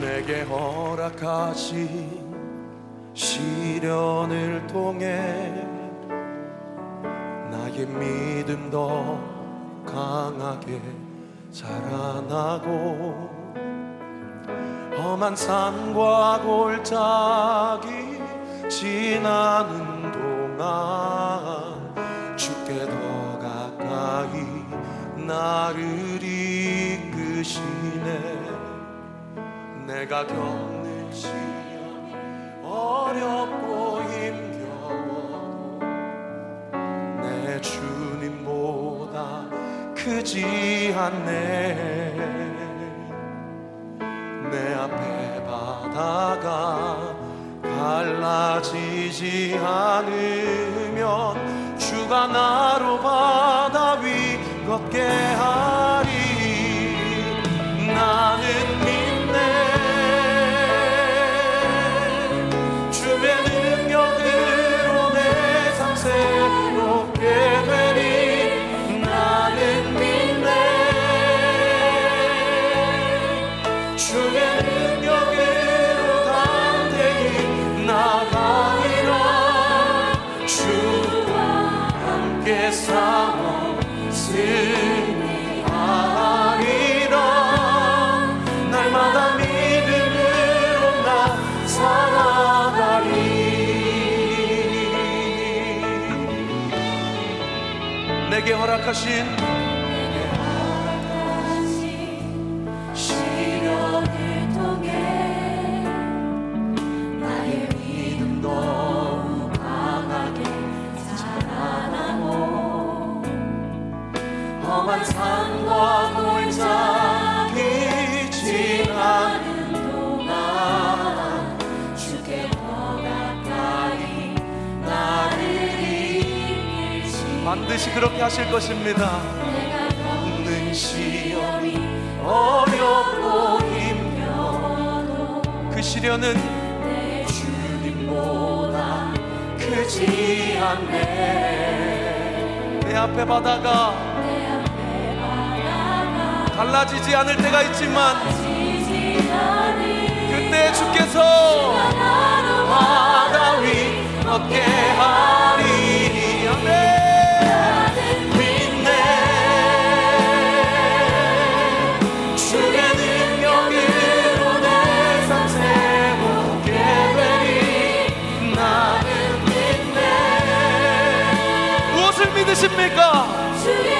내게 허락하신 시련을 통해 나의 믿음 더 강하게 자라나고 험한 산과 골짜기 지나는 동안 주께 더 가까이 나를 이끄시네 내가 겪는 시련이 어렵고 힘겨워도 내 주님보다 크지 않네. 내 앞에 바다가 갈라지지 않으면 주가 나로 바다 위 걷게 하리 주 허락하신 반드시 그렇게 하실 것입니다. 내가 겪는 시험이 어렵고 힘겨워도 그 시련은 내 주님보다 크지 않네. 내 앞에 바다가 내 앞에 바다가 갈라지지 않을 때가 있지만 그때 주께서 바다 위 걷게 하리 아멘 믿으십니까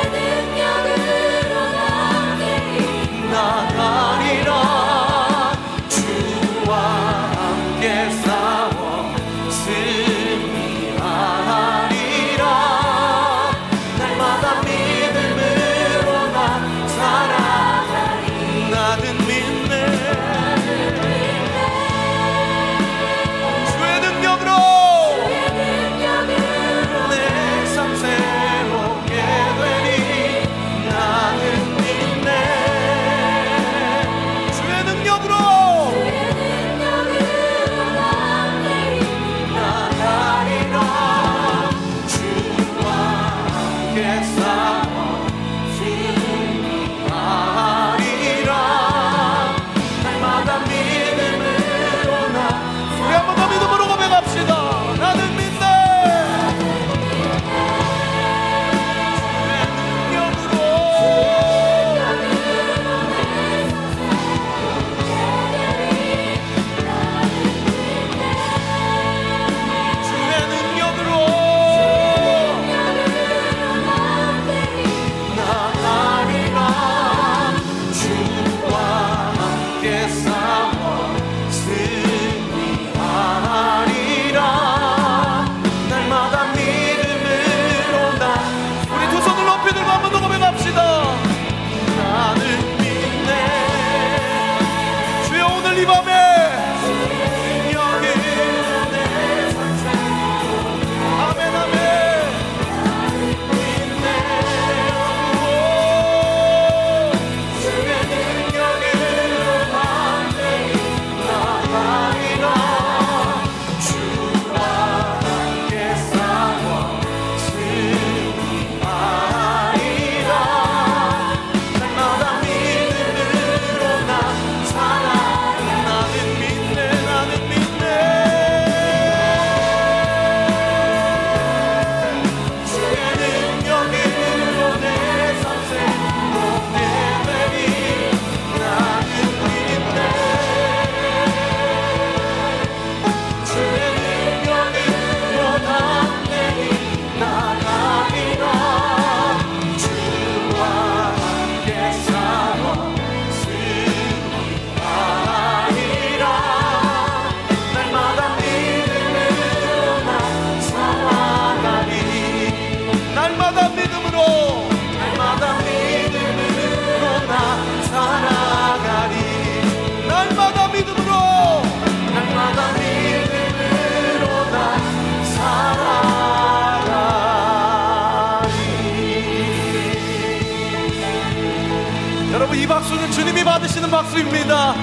받으시는 박수입니다.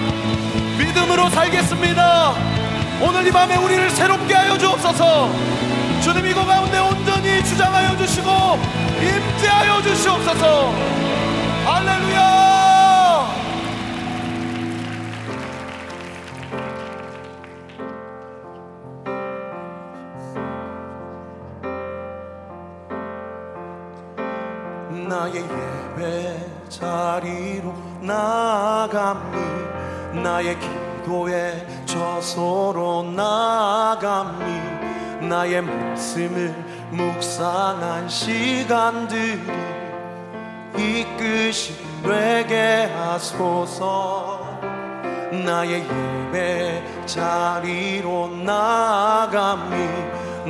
믿음으로 살겠습니다. 오늘 이 밤에 우리를 새롭게 하여 주옵소서. 주님 이거 가운데 온전히 주장하여 주시고 임재하여 주시옵소서. 할렐루야. 나아감이 나의 기도의 저소로 나아감이 나의 말씀을 묵상한 시간들이 이끄시 되게 하소서. 나의 예배 자리로 나아감이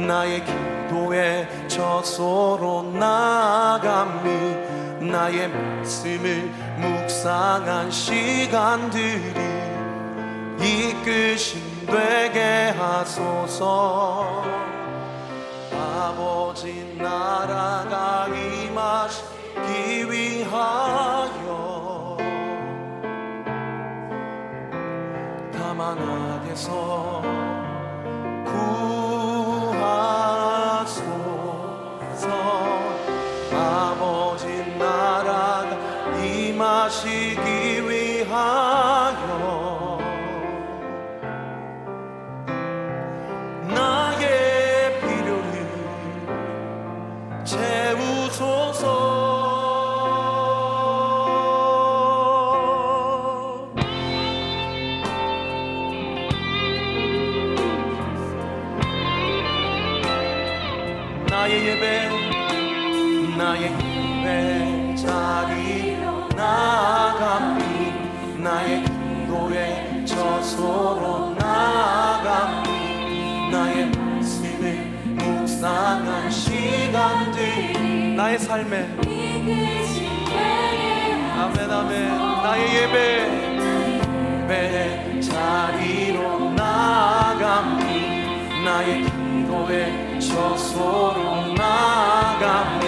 나의 기도의 저소로 나아감이 나의 말씀을 묵상한 시간들이 이끄심 되게 하소서. 아버지 나라가 임하시기 위하여 다만 악에서 구 임 예배 자리로 나아감이 나의 기도의 저소로 나아감이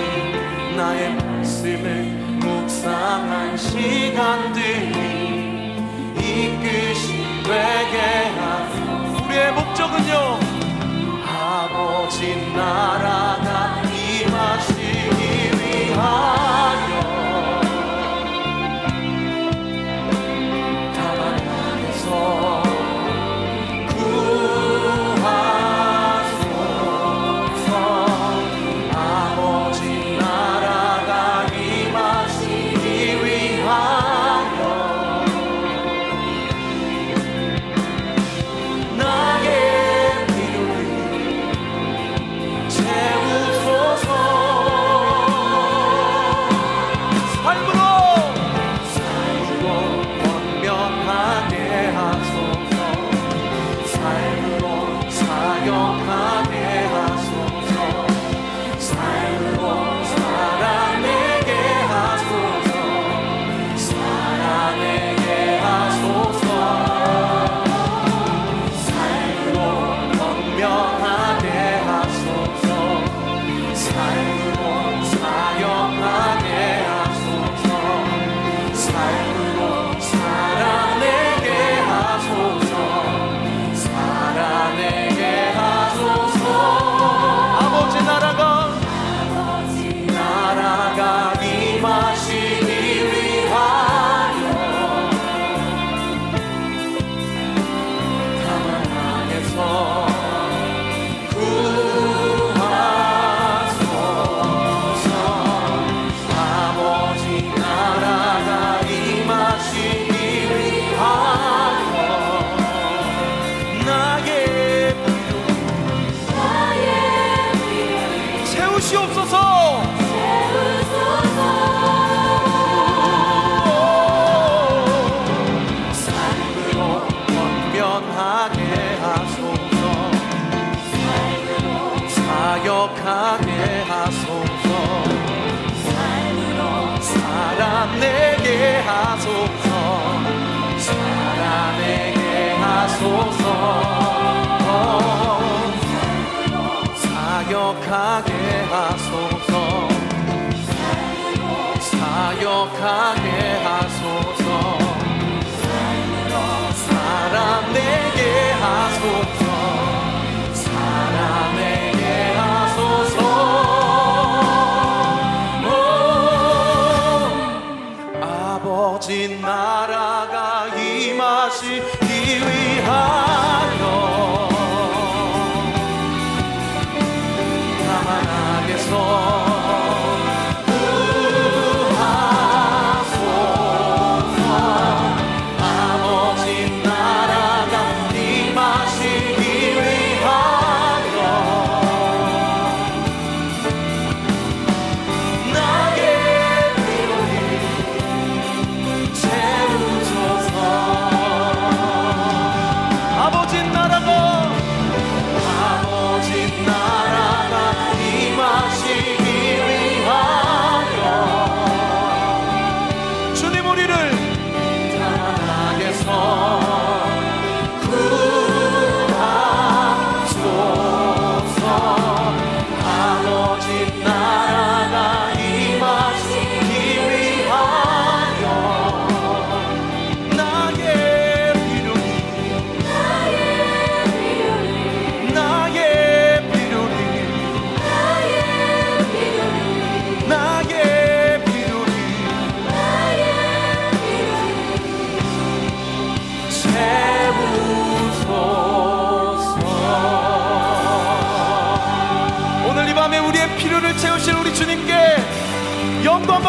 나의 말씀을 묵상한 시간들이 이끄신 되게 한 우리의 목적은요 아버지 나라 사역하게 하소서. 사역하게 하소서. 사람 되게 하소서.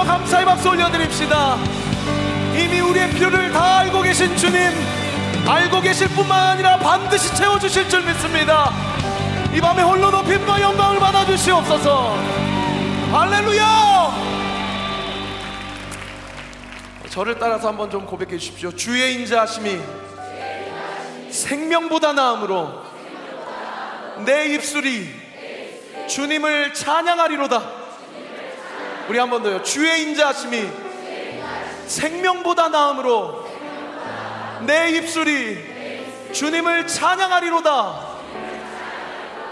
감사의 박수 올려드립시다. 이미 우리의 필요를 다 알고 계신 주님 알고 계실 뿐만 아니라 반드시 채워주실 줄 믿습니다. 이 밤에 홀로 높임과 영광을 받아주시옵소서. 할렐루야! 저를 따라서 한번 좀 고백해 주십시오. 주의 인자하심이 생명보다 나음으로 내 입술이 주님을 찬양하리로다 우리 한 번 더요. 주의 인자하심이 생명보다 나음으로 내 입술이 주님을 찬양하리로다.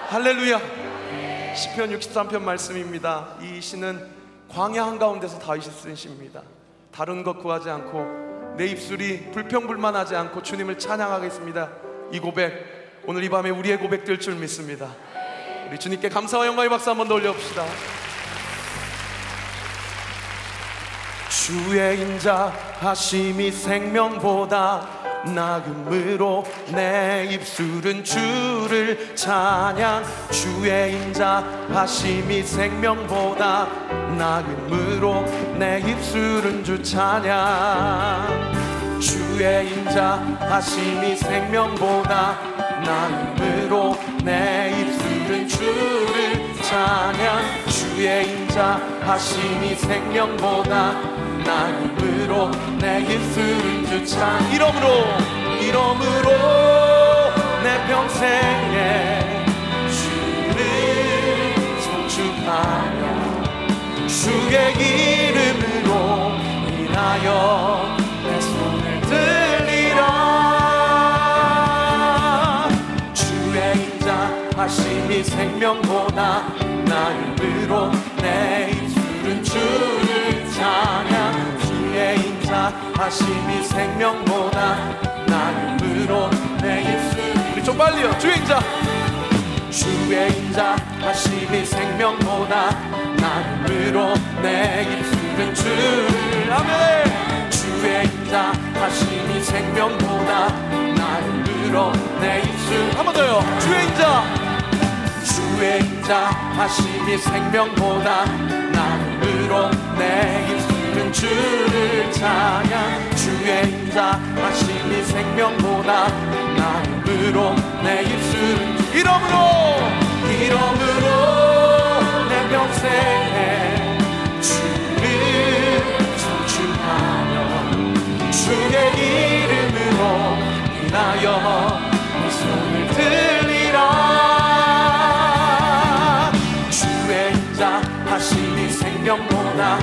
할렐루야. 시편 63편 말씀입니다. 이 시는 광야 한가운데서 다윗이 쓴 시입니다. 다른 것 구하지 않고 내 입술이 불평불만하지 않고 주님을 찬양하겠습니다. 이 고백 오늘 이 밤에 우리의 고백 될 줄 믿습니다. 우리 주님께 감사와 영광의 박수 한번 더 올려봅시다 주의 인자 하심이 생명보다 나음으로 내 입술은 주를 찬양. 주의 인자 하심이 생명보다 나음으로 내 입술은 주 찬양. 주의 인자 하심이 생명보다 나음으로 내 입술은 주를 찬양 주의 인자 하심이 생명보다 나음으로 내 입술은 주 찬양 이러므로 이러므로 내 평생에 주를 송축하며 주의 이름으로 인하여 내 손을 들리라. 주의 인자 하심이 생명보다 나음으로 내 입술은 주를 찬양. 주의 인자 하심이 생명보다. 나음으로 내 입술. 우리 좀 빨리요. 주의 인자. 주의 인자 하심이 생명보다. 나음으로 내 입술은 주를 아멘. 주의 인자 하심이 생명보다. 나음으로 내 입술. 한 번 더요. 주의 인자 주의 인자하심이 생명보다 나음으로 내 입술은 주를 찬양. 주의 인자하심이 생명보다 나음으로 내 입술은 주- 이러므로! 이러므로 내 평생에 주를 청춘하며 주의 이름으로 인하여 생명보다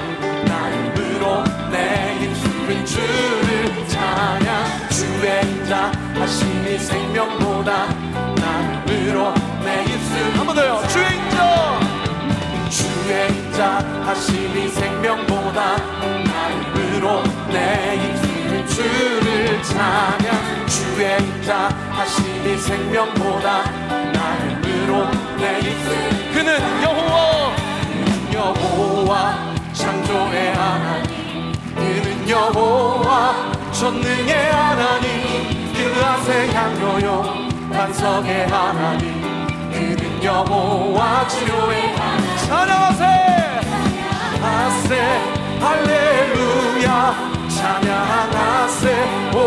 나음으로 내 입술은 주를 찬양. 주의 인자하심이 생명보다 나음으로 내 입술 한 번 더요. 주의 인자. 주의 인자하심이 생명보다 나음으로 내 입술은 주를 찬양. 주의 인자하심이 생명보다 나음으로 내 입술 그는 여호와 여호와 창조의 하나님. 그는 여호와 전능의 하나님. 아세 향로요 반석의 하나님. 그는 여호와 치료의 찬양하세 아세 할렐루야. 찬양하세. 오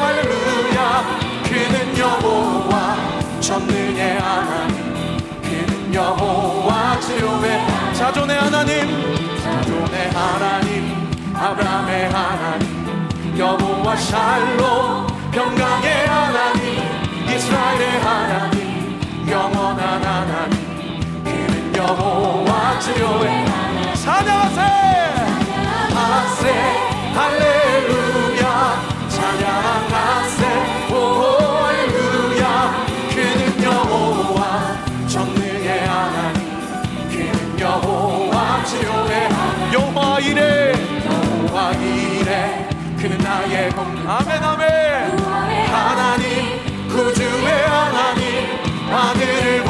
할렐루야. 그는 여호와 전능의 하나님 여호와 치료의 자존의 하나님 자존의 하나님 아브라함의 하나님 여호와 샬롬 평강의 하나님 이스라엘의 하나님 영원한 하나님 그는 여호와 치료의 찬양하세 하세 할렐루야 찬양 그는 나의 공 아멘 아멘. 하나님 구주의 하나님 아들을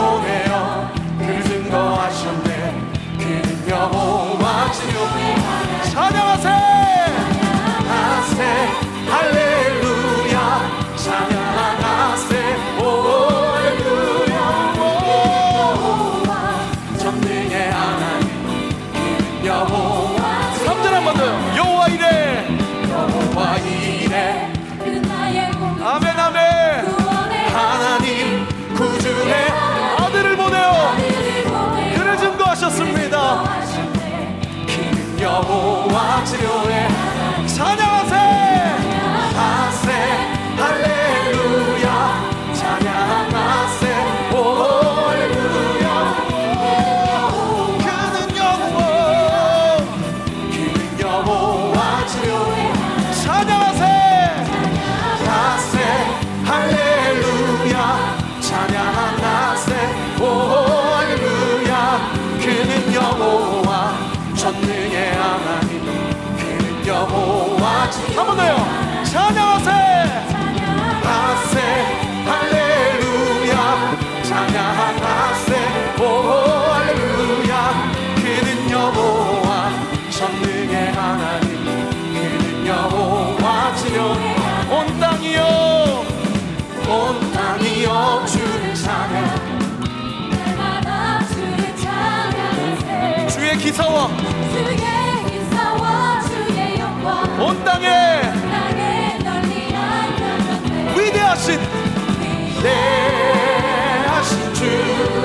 그는 여호와 한번 더요. 찬양하세. 하세. 할렐루야. 찬양하세. 오 할렐루야. 그는 여호와 전능의 하나님. 그는 여호와 치료 온 땅이여. 온 땅이여 주를 찬양. 주의 기사와 온 땅에 위대하신 대하신 주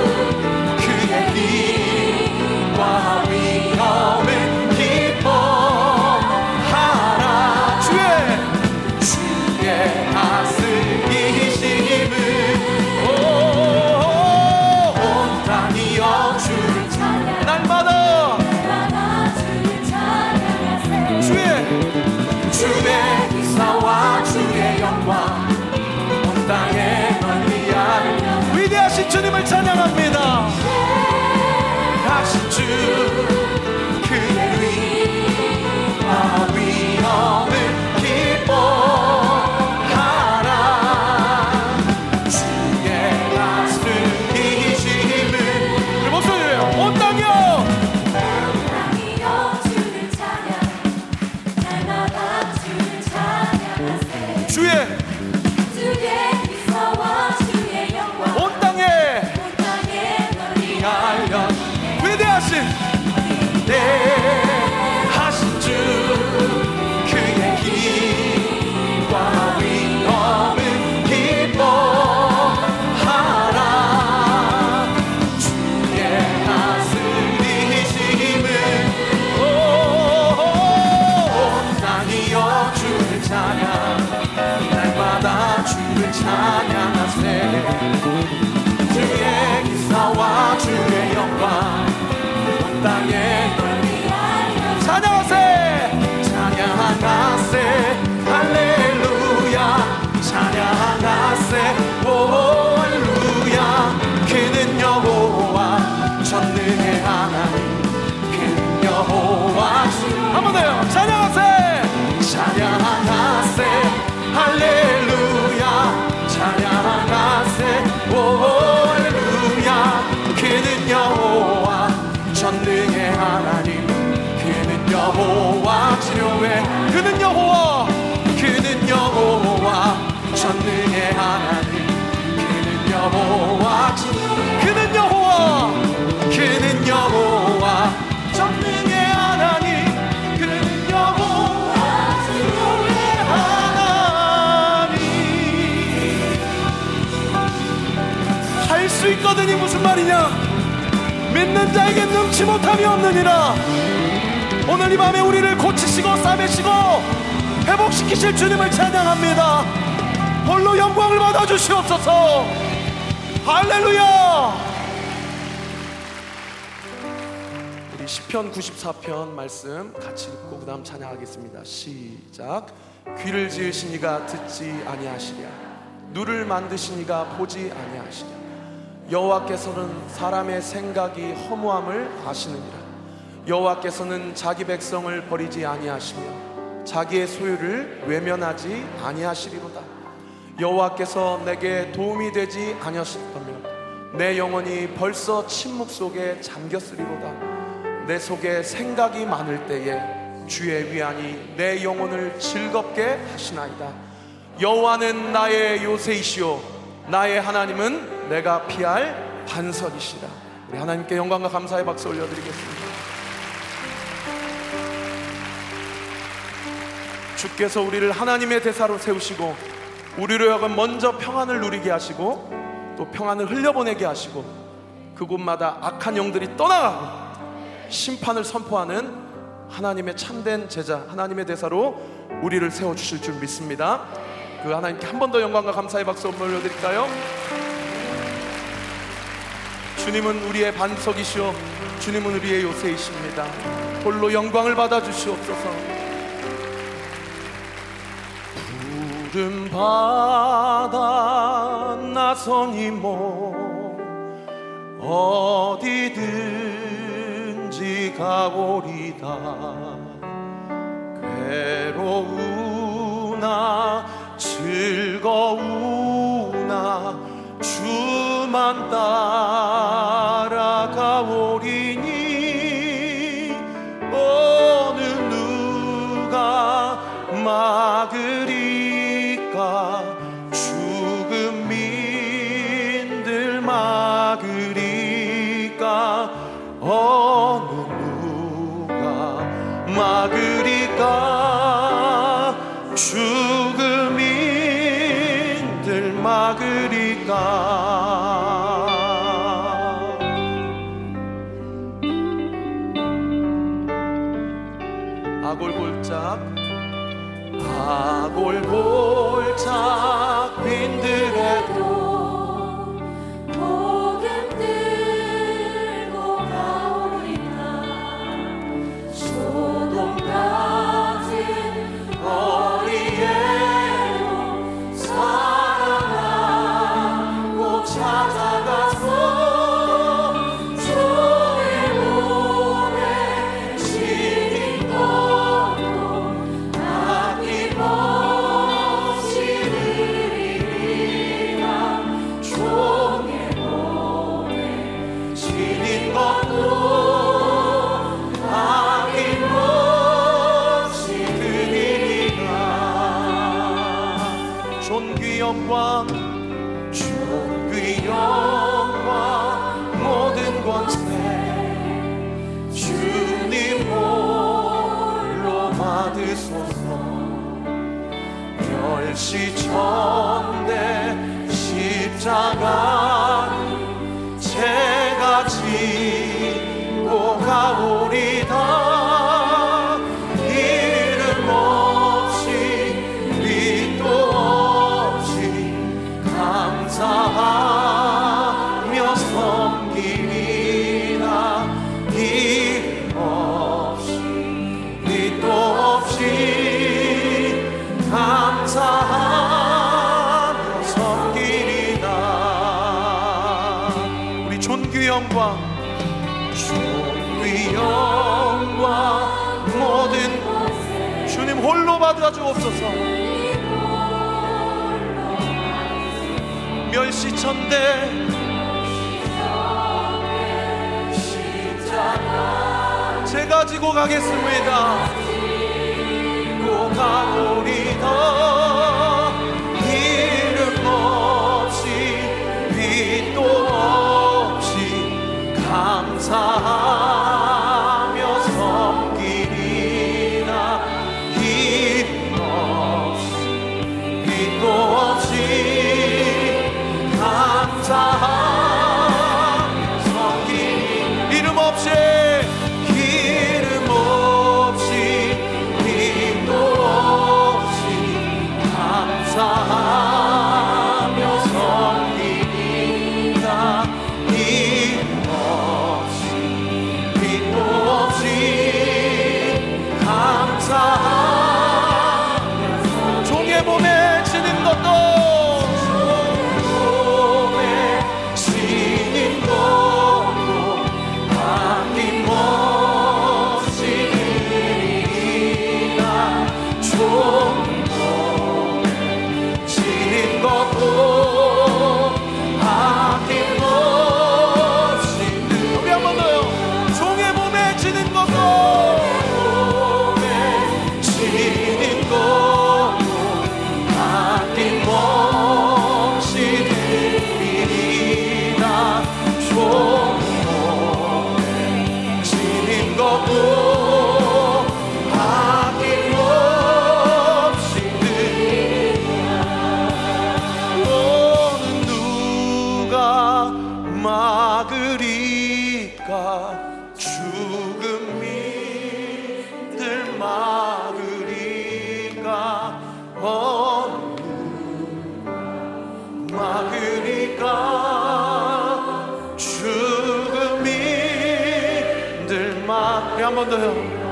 믿는 자에게 능치 못함이 없느니라. 오늘 이 밤에 우리를 고치시고 싸매시고 회복시키실 주님을 찬양합니다. 홀로 영광을 받아 주시옵소서. 할렐루야! 우리 시편 94편 말씀 같이 읽고 그 다음 찬양하겠습니다. 시작. 귀를 지으신 이가 듣지 아니하시랴. 눈을 만드신 이가 보지 아니하시랴 여호와께서는 사람의 생각이 허무함을 아시느니라. 여호와께서는 자기 백성을 버리지 아니하시며 자기의 소유를 외면하지 아니하시리로다. 여호와께서 내게 도움이 되지 아니하셨다면 내 영혼이 벌써 침묵 속에 잠겼으리로다. 내 속에 생각이 많을 때에 주의 위안이 내 영혼을 즐겁게 하시나이다. 여호와는 나의 요새이시오 나의 하나님은 내가 피할 반석이시라. 우리 하나님께 영광과 감사의 박수 올려드리겠습니다. 주께서 우리를 하나님의 대사로 세우시고 우리로 하여금 먼저 평안을 누리게 하시고 또 평안을 흘려보내게 하시고 그곳마다 악한 영들이 떠나가고 심판을 선포하는 하나님의 참된 제자 하나님의 대사로 우리를 세워주실 줄 믿습니다. 그 하나님께 한 번 더 영광과 감사의 박수 올려드릴까요? 주님은 우리의 반석이시오. 주님은 우리의 요새이십니다. 홀로 영광을 받아 주시옵소서. 푸른 바다 나선이 몸 어디든지 가보리다. 괴로우나 즐거우나 주 만 따라가오리니 어느 누가 막으리까? 죽음 민들 막으리까? 어 멸시천대 십자가 제가 주옵소서. 멸시천대. 제가 지고 가겠습니다. 지고 가오리다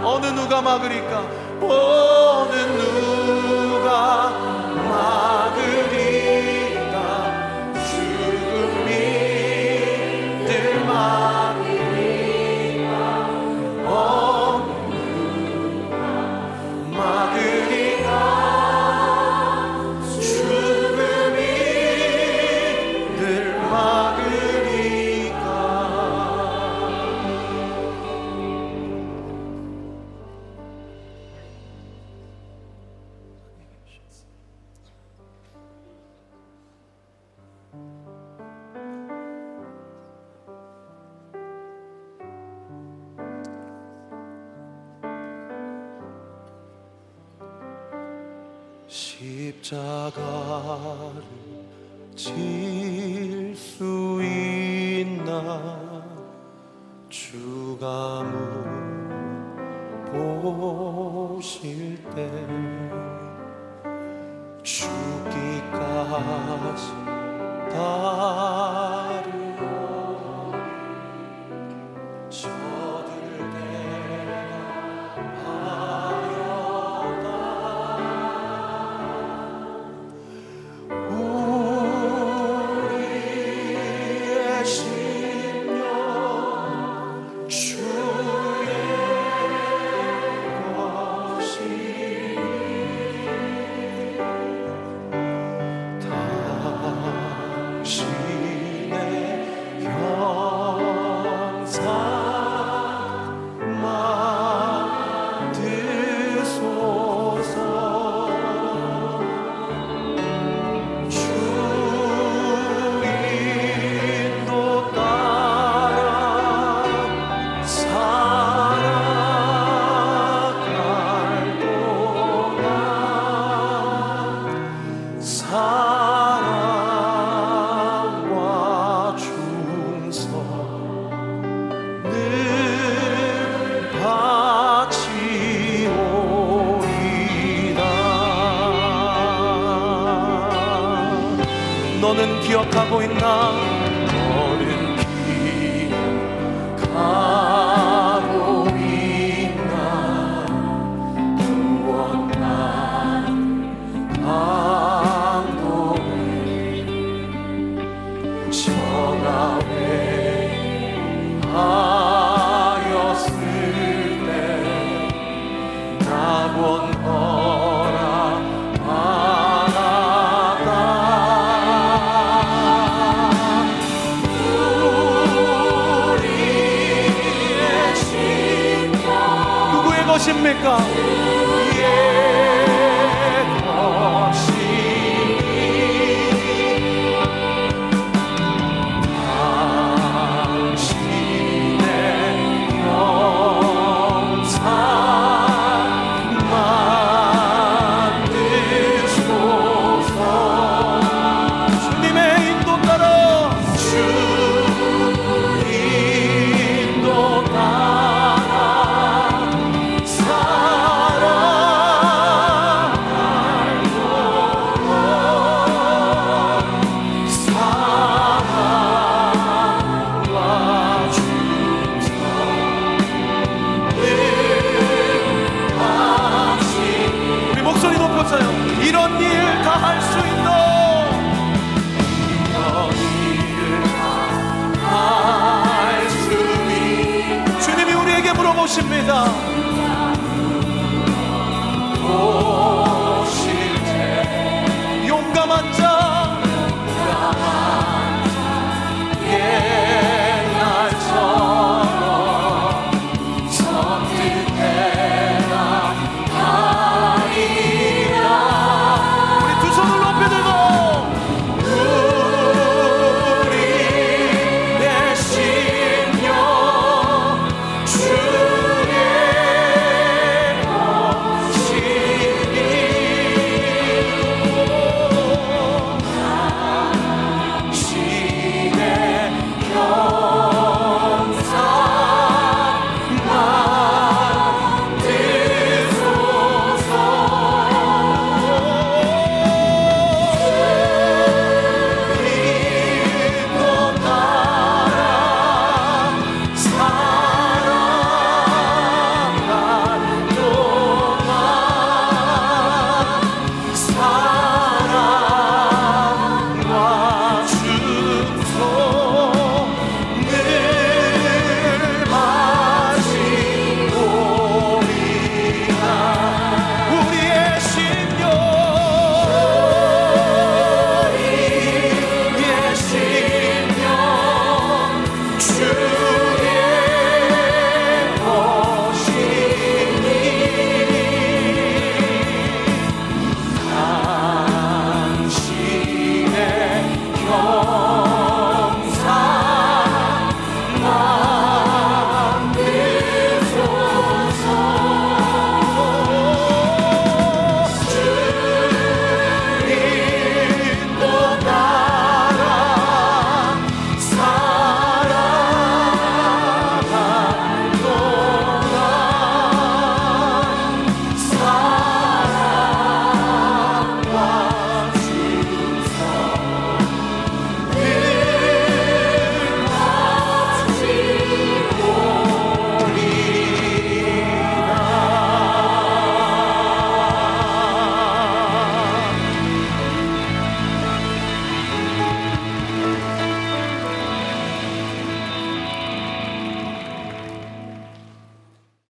어느 누가 막으리까? 어느 누가 막으리까? us. 너는 기억하고 있나? Pull up